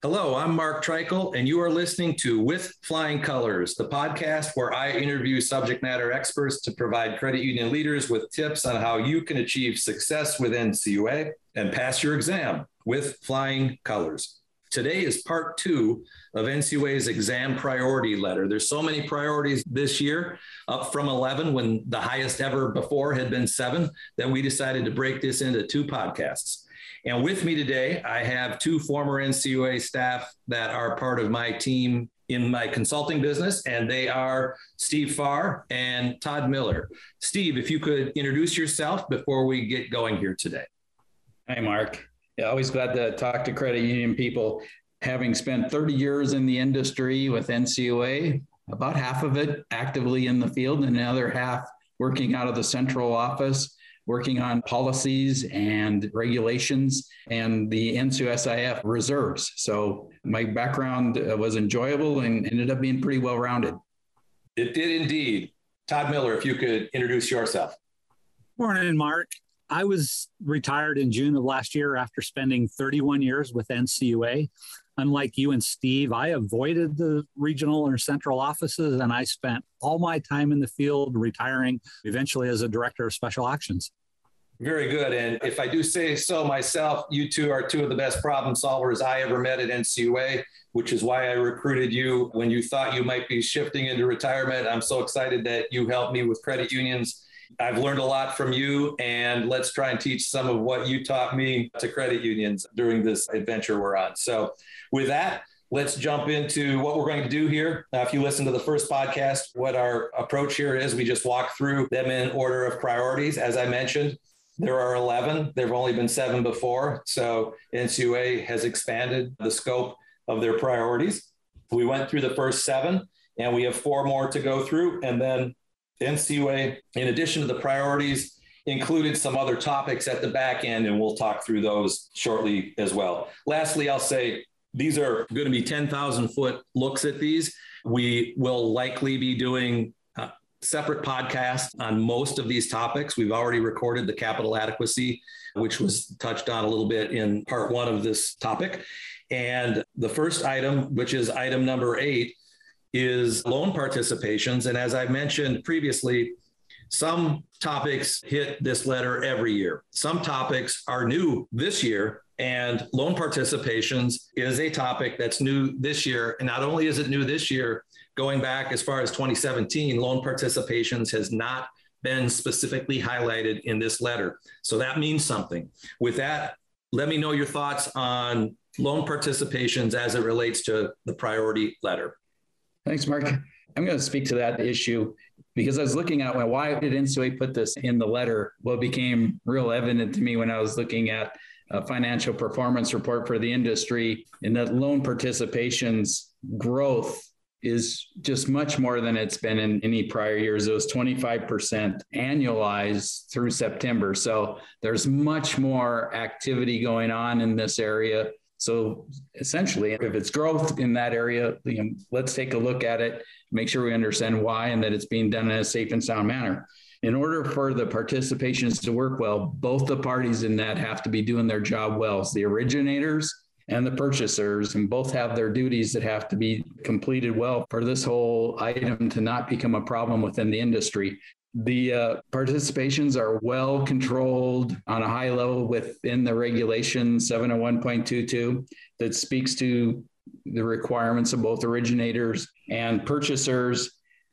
Hello, I'm Mark Treichel, and you are listening to With Flying Colors, the podcast where I interview subject matter experts to provide credit union leaders with tips on how you can achieve success with NCUA and pass your exam with flying colors. Today is part two of NCUA's exam priority letter. There's so many priorities this year, up from 11 when the highest ever before had been seven, that we decided to break this into two podcasts. And with me today, I have two former NCUA staff that are part of my team in my consulting business, and they are Steve Farrar and Todd Miller. Steve, if you could introduce yourself before we get going here today. Hi, Mark. Yeah, always glad to talk to credit union people. Having spent 30 years in the industry with NCUA, about half of it actively in the field, and another half working out of the central office working on policies and regulations and the NCUSIF reserves. So my background uh, was enjoyable and ended up being pretty well rounded. It did indeed. Todd Miller, if you could introduce yourself. Morning, Mark. I was retired in June of last year after spending 31 years with NCUA. Unlike you and Steve, I avoided the regional or central offices and I spent all my time in the field, retiring eventually as a director of special actions. Very good. And if I do say so myself, you two are two of the best problem solvers I ever met at NCUA, which is why I recruited you when you thought you might be shifting into retirement. I'm so excited that you helped me with credit unions. I've learned a lot from you, and let's try and teach some of what you taught me to credit unions during this adventure we're on. So, with that, let's jump into what we're going to do here. Uh, if you listen to the first podcast, what our approach here is, we just walk through them in order of priorities. As I mentioned, there are 11. There have only been seven before. So NCUA has expanded the scope of their priorities. We went through the first seven, and we have four more to go through. And then NCUA, in addition to the priorities, included some other topics at the back end, and we'll talk through those shortly as well. Lastly, I'll say these are going to be 10,000 foot looks at these. We will likely be doing uh, separate podcast on most of these topics. We've already recorded the capital adequacy, which was touched on a little bit in part one of this topic. And the first item, which is item number eight, is loan participations. And as I mentioned previously, some topics hit this letter every year. Some topics are new this year, and loan participations is a topic that's new this year. And not only is it new this year, going back as far as 2017, loan participations has not been specifically highlighted in this letter. So that means something. With that, let me know your thoughts on loan participations as it relates to the priority letter. Thanks, Mark. I'm going to speak to that issue because I was looking at why did NCUA put this in the letter? What became real evident to me when I was looking at a financial performance report for the industry and that loan participations growth is just much more than it's been in any prior years. It was 25% annualized through September. So there's much more activity going on in this area. So essentially, if it's growth in that area, you know, let's take a look at it, make sure we understand why and that it's being done in a safe and sound manner. In order for the participations to work well, both the parties in that have to be doing their job well. So the originators and the purchasers, and both have their duties that have to be completed well for this whole item to not become a problem within the industry. The uh, participations are well controlled on a high level within the regulation 701.22 that speaks to the requirements of both originators and purchasers.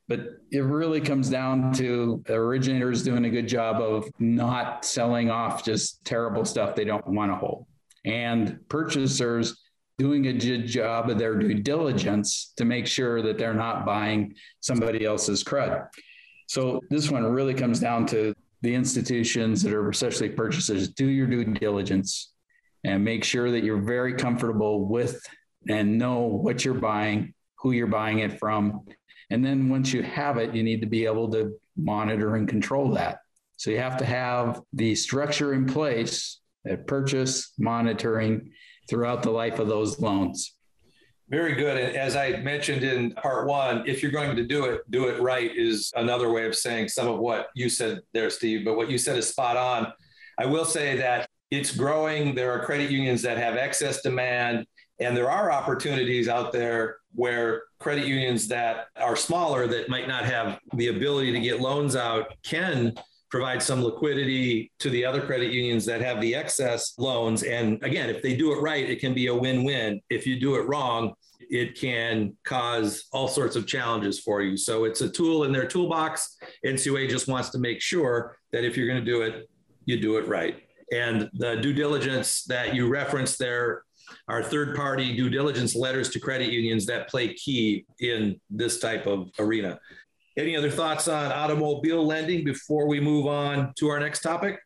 But it really comes down to originators doing a good job of not selling off just terrible stuff they don't want to hold and purchasers doing a good job of their due diligence to make sure that they're not buying somebody else's crud. So this one really comes down to the institutions that are essentially purchasers do your due diligence and make sure that you're very comfortable with and know what you're buying, who you're buying it from. And then once you have it, you need to be able to monitor and control that. So you have to have the structure in place at purchase, monitoring throughout the life of those loans. Very good. And as I mentioned in part one, if you're going to do it, do it right is another way of saying some of what you said there, Steve. But what you said is spot on. I will say that it's growing. There are credit unions that have excess demand And there are opportunities out there where credit unions that are smaller that might not have the ability to get loans out can provide some liquidity to the other credit unions that have the excess loans. And again, if they do it right, it can be a win win. If you do it wrong, it can cause all sorts of challenges for you. So it's a tool in their toolbox. NCUA just wants to make sure that if you're going to do it, you do it right. And the due diligence that you referenced there are third party due diligence letters to credit unions that play key in this type of arena. Any other thoughts on automobile lending before we move on to our next topic?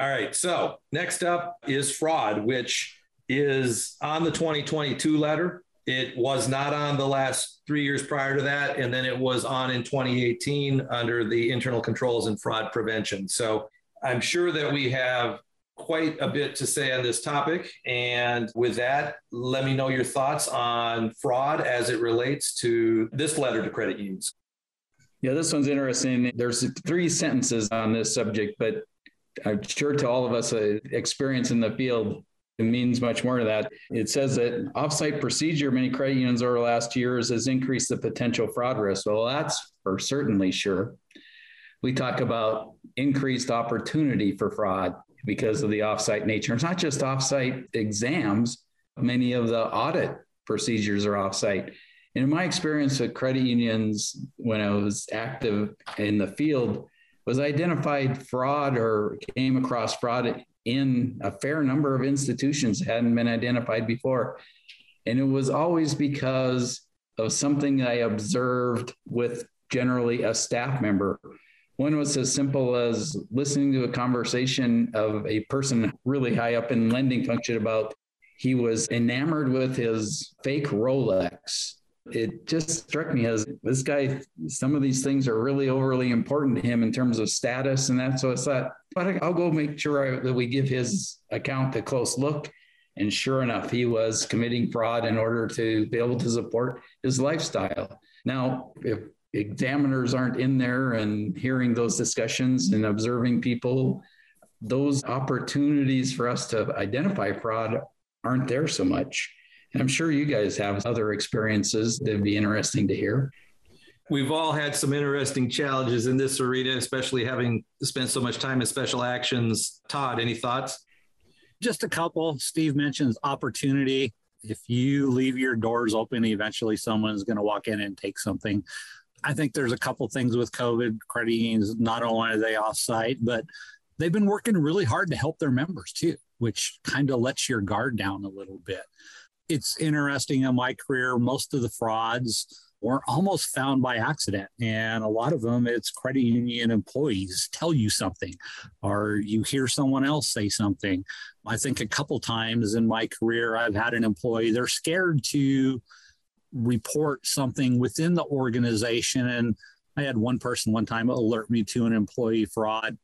All right. So, next up is fraud, which is on the 2022 letter. It was not on the last three years prior to that. And then it was on in 2018 under the internal controls and fraud prevention. So, I'm sure that we have quite a bit to say on this topic. And with that, let me know your thoughts on fraud as it relates to this letter to credit unions. Yeah, this one's interesting. There's three sentences on this subject, but I'm sure to all of us, uh, experience in the field, it means much more to that. It says that offsite procedure, many credit unions over the last years has increased the potential fraud risk. Well, that's for certainly sure. We talk about increased opportunity for fraud because of the offsite nature. It's not just offsite exams, many of the audit procedures are offsite. In my experience with credit unions, when I was active in the field, was identified fraud or came across fraud in a fair number of institutions that hadn't been identified before. And it was always because of something I observed with generally a staff member one was as simple as listening to a conversation of a person really high up in lending function about he was enamored with his fake Rolex. It just struck me as this guy, some of these things are really overly important to him in terms of status and that. So I thought, but I'll go make sure that we give his account a close look. And sure enough, he was committing fraud in order to be able to support his lifestyle. Now, if examiners aren't in there and hearing those discussions and observing people, those opportunities for us to identify fraud aren't there so much. And I'm sure you guys have other experiences that'd be interesting to hear. We've all had some interesting challenges in this arena, especially having spent so much time in special actions. Todd, any thoughts? Just a couple. Steve mentions opportunity. If you leave your doors open, eventually someone's going to walk in and take something. I think there's a couple things with COVID. Credit unions, not only are they offsite, but they've been working really hard to help their members too, which kind of lets your guard down a little bit. It's interesting in my career, most of the frauds were almost found by accident. And a lot of them, it's credit union employees tell you something, or you hear someone else say something. I think a couple times in my career, I've had an employee, they're scared to report something within the organization. And I had one person one time alert me to an employee fraud.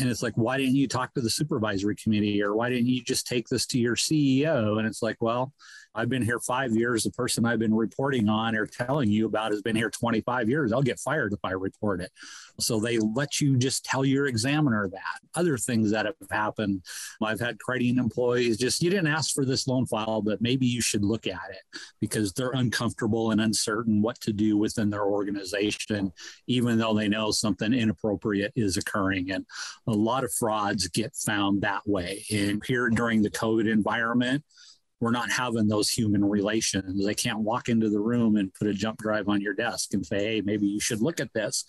And it's like, why didn't you talk to the supervisory committee or why didn't you just take this to your CEO? And it's like, well, I've been here five years. The person I've been reporting on or telling you about has been here 25 years. I'll get fired if I report it. So they let you just tell your examiner that. Other things that have happened. I've had credit employees just, you didn't ask for this loan file, but maybe you should look at it because they're uncomfortable and uncertain what to do within their organization, even though they know something inappropriate is occurring. And a lot of frauds get found that way. And here during the COVID environment, we're not having those human relations. They can't walk into the room and put a jump drive on your desk and say, hey, maybe you should look at this.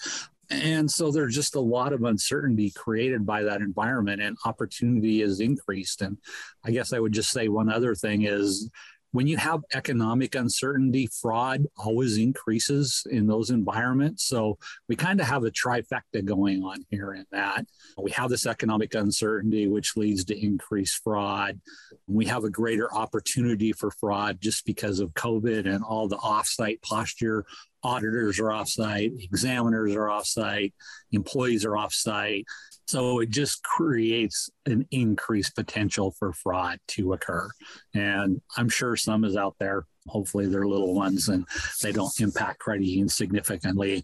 And so there's just a lot of uncertainty created by that environment, and opportunity is increased. And I guess I would just say one other thing is when you have economic uncertainty, fraud always increases in those environments. So we kind of have a trifecta going on here in that we have this economic uncertainty, which leads to increased fraud. We have a greater opportunity for fraud just because of COVID and all the offsite posture. Auditors are offsite, examiners are offsite, employees are offsite. So it just creates an increased potential for fraud to occur. And I'm sure some is out there. Hopefully they're little ones and they don't impact credit unions significantly.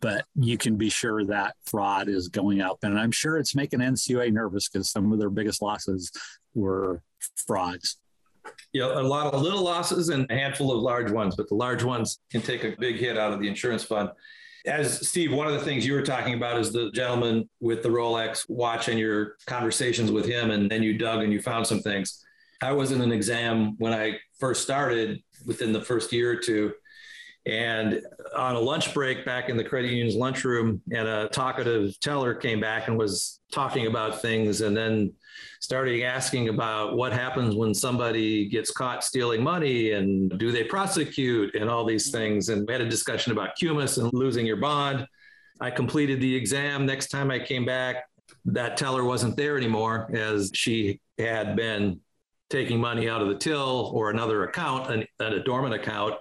But you can be sure that fraud is going up. And I'm sure it's making NCUA nervous because some of their biggest losses were frauds. You know, a lot of little losses and a handful of large ones, but the large ones can take a big hit out of the insurance fund. As Steve, one of the things you were talking about is the gentleman with the Rolex watch and your conversations with him, and then you dug and you found some things. I was in an exam when I first started within the first year or two. And on a lunch break back in the credit union's lunchroom, and a talkative teller came back and was talking about things and then starting asking about what happens when somebody gets caught stealing money and do they prosecute and all these mm-hmm. things. And we had a discussion about CUMIS and losing your bond. I completed the exam. Next time I came back, that teller wasn't there anymore as she had been taking money out of the till or another account, an, a dormant account.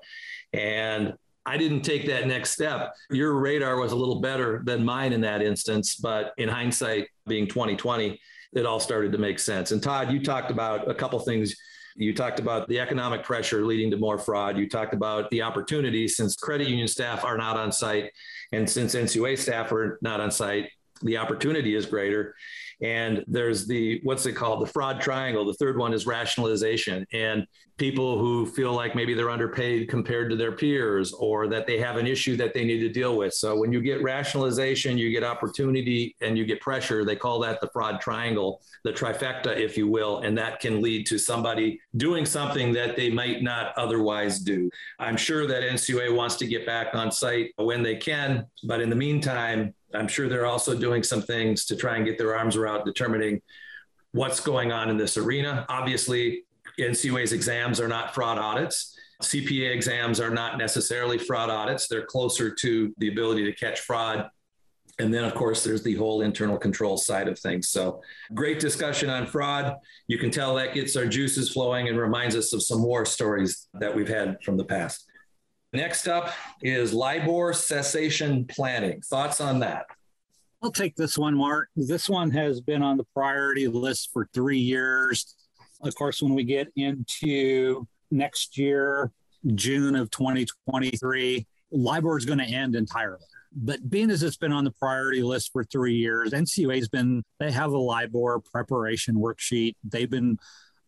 And I didn't take that next step. Your radar was a little better than mine in that instance, but in hindsight, being 2020, it all started to make sense. And Todd, you talked about a couple things. You talked about the economic pressure leading to more fraud. You talked about the opportunity since credit union staff are not on site and since NCUA staff are not on site, the opportunity is greater. And there's the, what's it called? The fraud triangle. The third one is rationalization. And people who feel like maybe they're underpaid compared to their peers or that they have an issue that they need to deal with. So when you get rationalization, you get opportunity and you get pressure. They call that the fraud triangle, the trifecta, if you will. And that can lead to somebody doing something that they might not otherwise do. I'm sure that NCUA wants to get back on site when they can. But in the meantime, I'm sure they're also doing some things to try and get their arms around determining what's going on in this arena. Obviously, NCUA's exams are not fraud audits. CPA exams are not necessarily fraud audits. They're closer to the ability to catch fraud. And then, of course, there's the whole internal control side of things. So, great discussion on fraud. You can tell that gets our juices flowing and reminds us of some more stories that we've had from the past. Next up is LIBOR cessation planning. Thoughts on that? I'll take this one, Mark. This one has been on the priority list for three years. Of course, when we get into next year, June of 2023, LIBOR is going to end entirely. But being as it's been on the priority list for three years, NCUA's been, they have a LIBOR preparation worksheet. They've been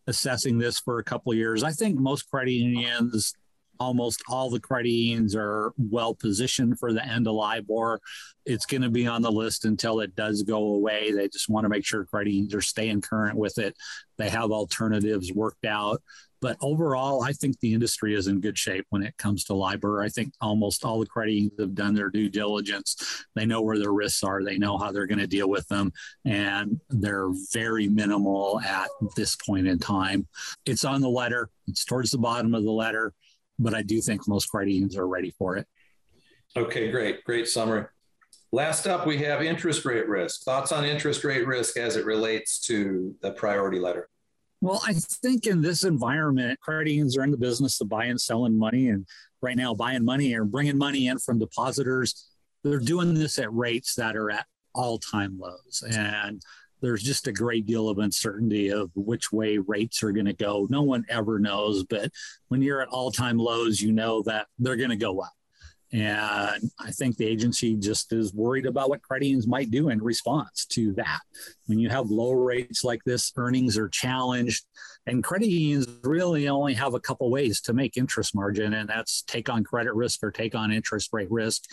assessing this for a couple years. I think most credit unions almost all the credit unions are well positioned for the end of LIBOR. It's going to be on the list until it does go away. They just want to make sure credit unions are staying current with it. They have alternatives worked out. But overall, I think the industry is in good shape when it comes to LIBOR. I think almost all the credit unions have done their due diligence. They know where their risks are. They know how they're going to deal with them. And they're very minimal at this point in time. It's on the letter, it's towards the bottom of the letter but I do think most credit unions are ready for it. Okay, great. Great summary. Last up, we have interest rate risk. Thoughts on interest rate risk as it relates to the priority letter? Well, I think in this environment, credit unions are in the business of buying, and selling money, and right now buying money or bringing money in from depositors. They're doing this at rates that are at all-time lows, and there's just a great deal of uncertainty of which way rates are going to go. No one ever knows, but when you're at all time lows, you know that they're going to go up. And I think the agency just is worried about what credit unions might do in response to that. When you have low rates like this, earnings are challenged, and credit unions really only have a couple ways to make interest margin, and that's take on credit risk or take on interest rate risk.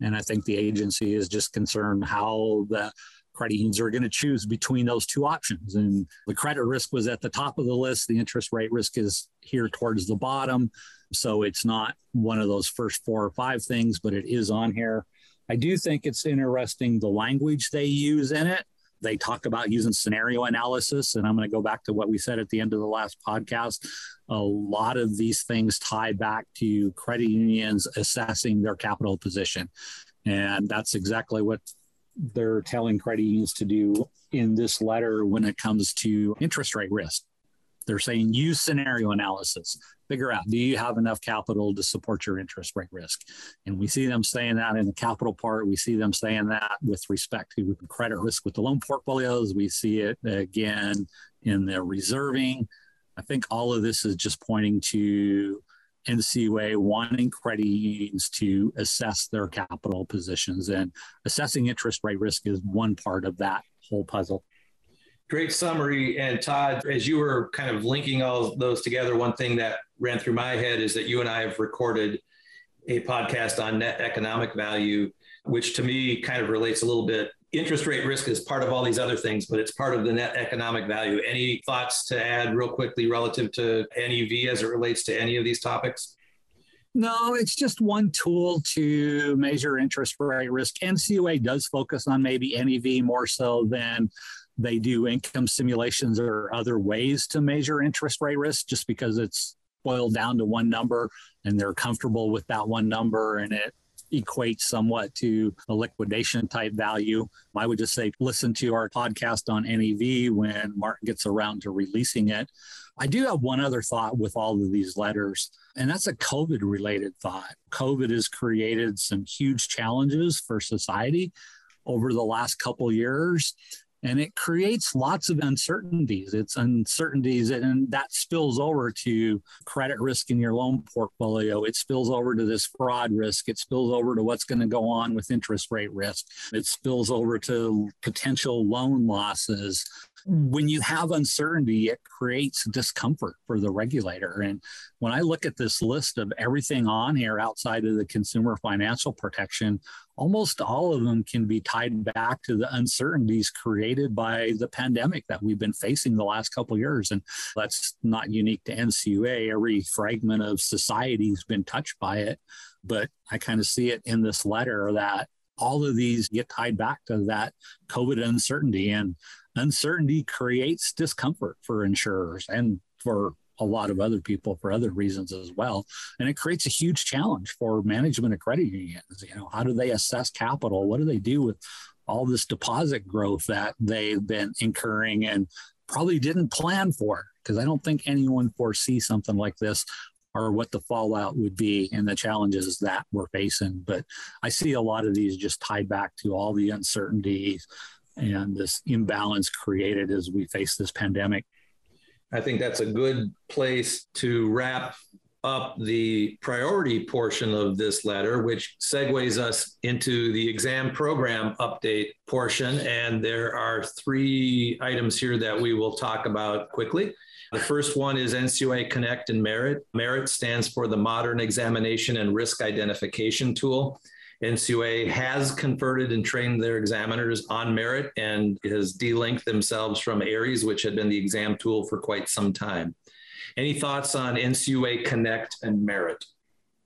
And I think the agency is just concerned how the credit unions are going to choose between those two options. And the credit risk was at the top of the list. The interest rate risk is here towards the bottom. So it's not one of those first four or five things, but it is on here. I do think it's interesting the language they use in it. They talk about using scenario analysis. And I'm going to go back to what we said at the end of the last podcast. A lot of these things tie back to credit unions assessing their capital position. And that's exactly what they're telling credit unions to do in this letter when it comes to interest rate risk. They're saying use scenario analysis, figure out do you have enough capital to support your interest rate risk? And we see them saying that in the capital part. We see them saying that with respect to credit risk with the loan portfolios. We see it again in the reserving. I think all of this is just pointing to NCUA wanting credit unions to assess their capital positions, and assessing interest rate risk is one part of that whole puzzle. Great summary. And Todd, as you were kind of linking all those together, one thing that ran through my head is that you and I have recorded a podcast on net economic value, which to me kind of relates a little bit. Interest rate risk is part of all these other things, but it's part of the net economic value. Any thoughts to add real quickly relative to NEV as it relates to any of these topics? No, it's just one tool to measure interest rate risk. NCUA does focus on maybe NEV more so than they do income simulations or other ways to measure interest rate risk just because it's boiled down to one number and they're comfortable with that one number and it equates somewhat to a liquidation type value. I would just say listen to our podcast on NEV when Mark gets around to releasing it. I do have one other thought with all of these letters, and that's a COVID related thought. COVID has created some huge challenges for society over the last couple years and it creates lots of uncertainties. It's uncertainties, and that spills over to credit risk in your loan portfolio. It spills over to this fraud risk. It spills over to what's going to go on with interest rate risk. It spills over to potential loan losses when you have uncertainty, it creates discomfort for the regulator. And when I look at this list of everything on here outside of the consumer financial protection, almost all of them can be tied back to the uncertainties created by the pandemic that we've been facing the last couple years. And that's not unique to NCUA. Every fragment of society has been touched by it. But I kind of see it in this letter that all of these get tied back to that COVID uncertainty. And uncertainty creates discomfort for insurers and for a lot of other people for other reasons as well. And it creates a huge challenge for management of credit unions. You know, how do they assess capital? What do they do with all this deposit growth that they've been incurring and probably didn't plan for? Because I don't think anyone foresees something like this or what the fallout would be and the challenges that we're facing. But I see a lot of these just tied back to all the uncertainties and this imbalance created as we face this pandemic. I think that's a good place to wrap up the priority portion of this letter, which segues us into the exam program update portion. And there are three items here that we will talk about quickly. The first one is NCUA Connect and Merit. Merit stands for the Modern Examination and Risk Identification Tool. NCUA has converted and trained their examiners on merit and has delinked themselves from AIRES, which had been the exam tool for quite some time. Any thoughts on NCUA Connect and Merit?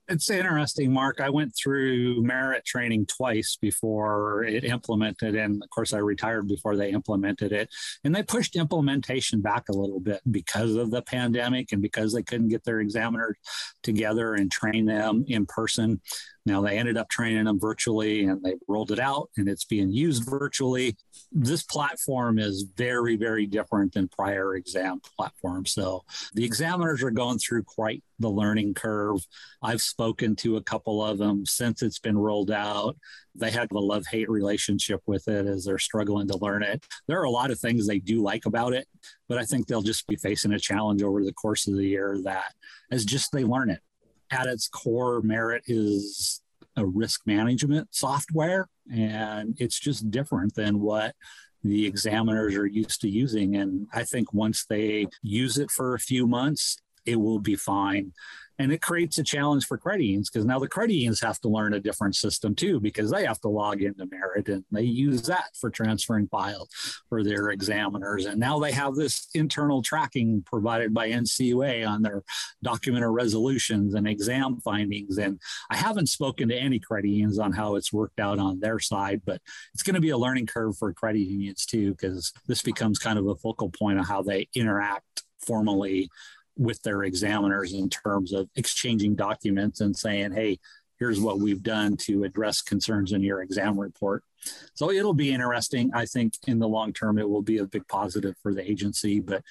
It's interesting, Mark. I went through merit training twice before it implemented. And of course, I retired before they implemented it. And they pushed implementation back a little bit because of the pandemic and because they couldn't get their examiners together and train them in person. Now they ended up training them virtually and they rolled it out and it's being used virtually. This platform is very, very different than prior exam platforms. So the examiners are going through quite the learning curve. I've spoken to a couple of them since it's been rolled out. They have a love hate relationship with it as they're struggling to learn it. There are a lot of things they do like about it, but I think they'll just be facing a challenge over the course of the year that as just they learn it at its core, Merit is a risk management software, and it's just different than what the examiners are used to using. And I think once they use it for a few months, it will be fine. And it creates a challenge for credit unions because now the credit unions have to learn a different system too because they have to log into Merit and they use that for transferring files for their examiners. And now they have this internal tracking provided by NCUA on their document of resolutions and exam findings. And I haven't spoken to any credit unions on how it's worked out on their side, but it's going to be a learning curve for credit unions too because this becomes kind of a focal point of how they interact formally with their examiners in terms of exchanging documents and saying, hey, here's what we've done to address concerns in your exam report. So it'll be interesting. I think in the long term, it will be a big positive for the agency. But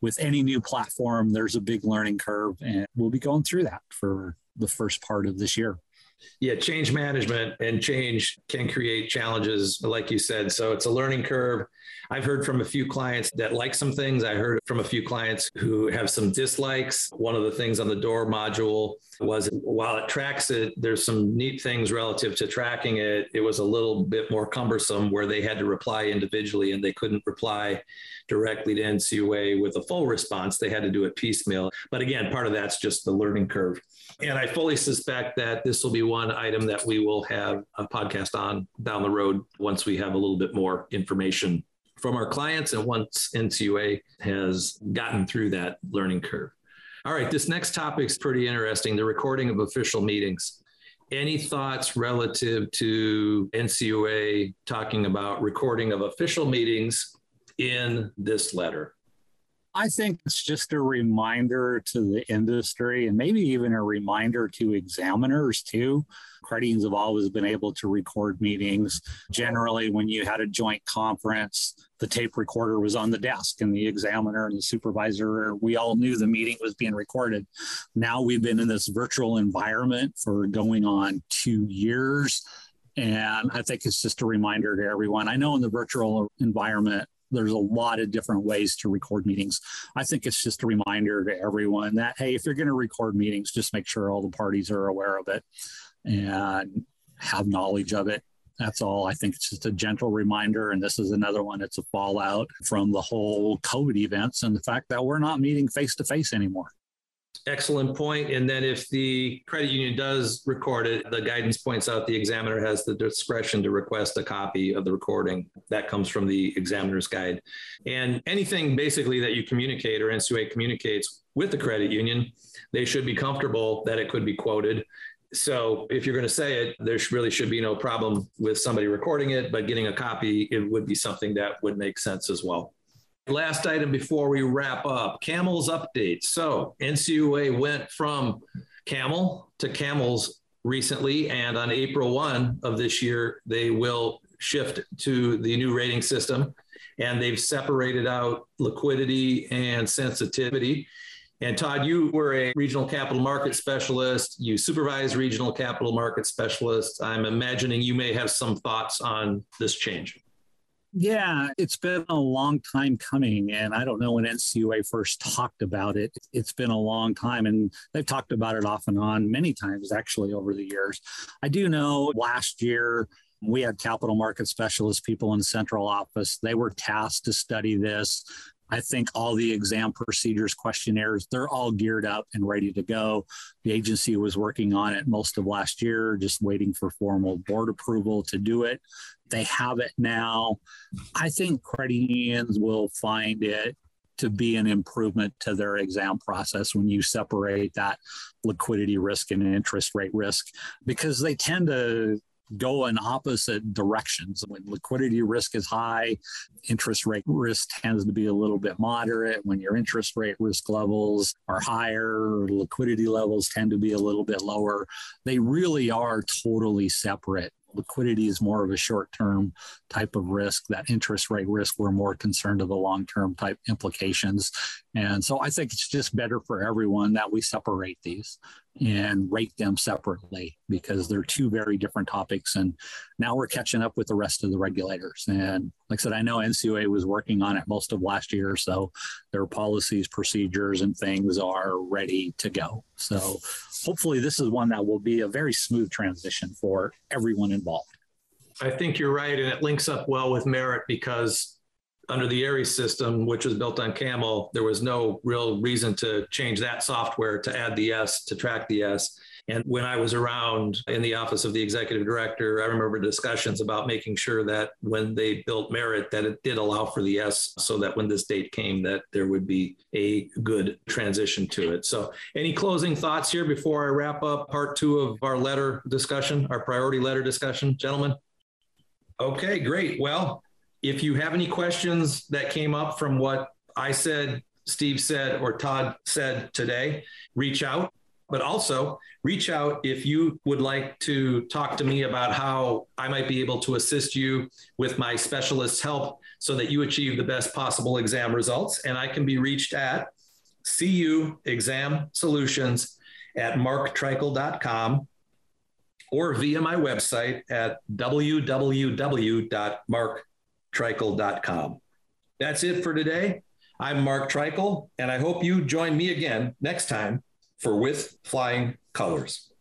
with any new platform, there's a big learning curve, and we'll be going through that for the first part of this year. Yeah, change management and change can create challenges, like you said. So it's a learning curve. I've heard from a few clients that like some things. I heard from a few clients who have some dislikes. One of the things on the DOR module was while it tracks it, there's some neat things relative to tracking it. It was a little bit more cumbersome where they had to reply individually and they couldn't reply directly to NCUA with a full response. They had to do it piecemeal. But again, part of that's just the learning curve. And I fully suspect that this will be one item that we will have a podcast on down the road once we have a little bit more information from our clients and once NCUA has gotten through that learning curve. All right, this next topic is pretty interesting the recording of official meetings. Any thoughts relative to NCUA talking about recording of official meetings in this letter? I think it's just a reminder to the industry and maybe even a reminder to examiners too. Credit unions have always been able to record meetings. Generally, when you had a joint conference, the tape recorder was on the desk and the examiner and the supervisor, we all knew the meeting was being recorded. Now we've been in this virtual environment for going on two years. And I think it's just a reminder to everyone. I know in the virtual environment, there's a lot of different ways to record meetings. I think it's just a reminder to everyone that, hey, if you're going to record meetings, just make sure all the parties are aware of it and have knowledge of it. That's all. I think it's just a gentle reminder. And this is another one. It's a fallout from the whole COVID events and the fact that we're not meeting face to face anymore. Excellent point. And then if the credit union does record it, the guidance points out the examiner has the discretion to request a copy of the recording. That comes from the examiner's guide. And anything basically that you communicate or NCUA communicates with the credit union, they should be comfortable that it could be quoted. So if you're going to say it, there really should be no problem with somebody recording it, but getting a copy, it would be something that would make sense as well. Last item before we wrap up CAMELS update. So NCUA went from CAMEL to CAMELS recently, and on April 1 of this year, they will shift to the new rating system. And they've separated out liquidity and sensitivity. And Todd, you were a regional capital market specialist. You supervise regional capital market specialists. I'm imagining you may have some thoughts on this change. Yeah, it's been a long time coming. And I don't know when NCUA first talked about it. It's been a long time. And they've talked about it off and on many times, actually, over the years. I do know last year, we had capital market specialist people in central office. They were tasked to study this. I think all the exam procedures, questionnaires, they're all geared up and ready to go. The agency was working on it most of last year, just waiting for formal board approval to do it. They have it now. I think credit unions will find it to be an improvement to their exam process when you separate that liquidity risk and interest rate risk because they tend to go in opposite directions. When liquidity risk is high, interest rate risk tends to be a little bit moderate. When your interest rate risk levels are higher, liquidity levels tend to be a little bit lower. They really are totally separate liquidity is more of a short term type of risk. That interest rate risk, we're more concerned of the long term type implications. And so I think it's just better for everyone that we separate these and rate them separately because they're two very different topics. And now we're catching up with the rest of the regulators. And like I said, I know NCUA was working on it most of last year. So their policies, procedures, and things are ready to go. So hopefully, this is one that will be a very smooth transition for everyone involved. I think you're right. And it links up well with merit because under the AIRES system, which was built on Camel, there was no real reason to change that software to add the S to track the S. And when I was around in the office of the executive director, I remember discussions about making sure that when they built Merit, that it did allow for the S so that when this date came, that there would be a good transition to it. So any closing thoughts here before I wrap up part two of our letter discussion, our priority letter discussion, gentlemen? Okay, great. Well, if you have any questions that came up from what I said, Steve said, or Todd said today, reach out. But also reach out if you would like to talk to me about how I might be able to assist you with my specialist's help so that you achieve the best possible exam results. And I can be reached at CU Exam Solutions at marktreichel.com or via my website at www.marktreichel.com. That's it for today. I'm Mark Treichel, and I hope you join me again next time for With Flying Colors.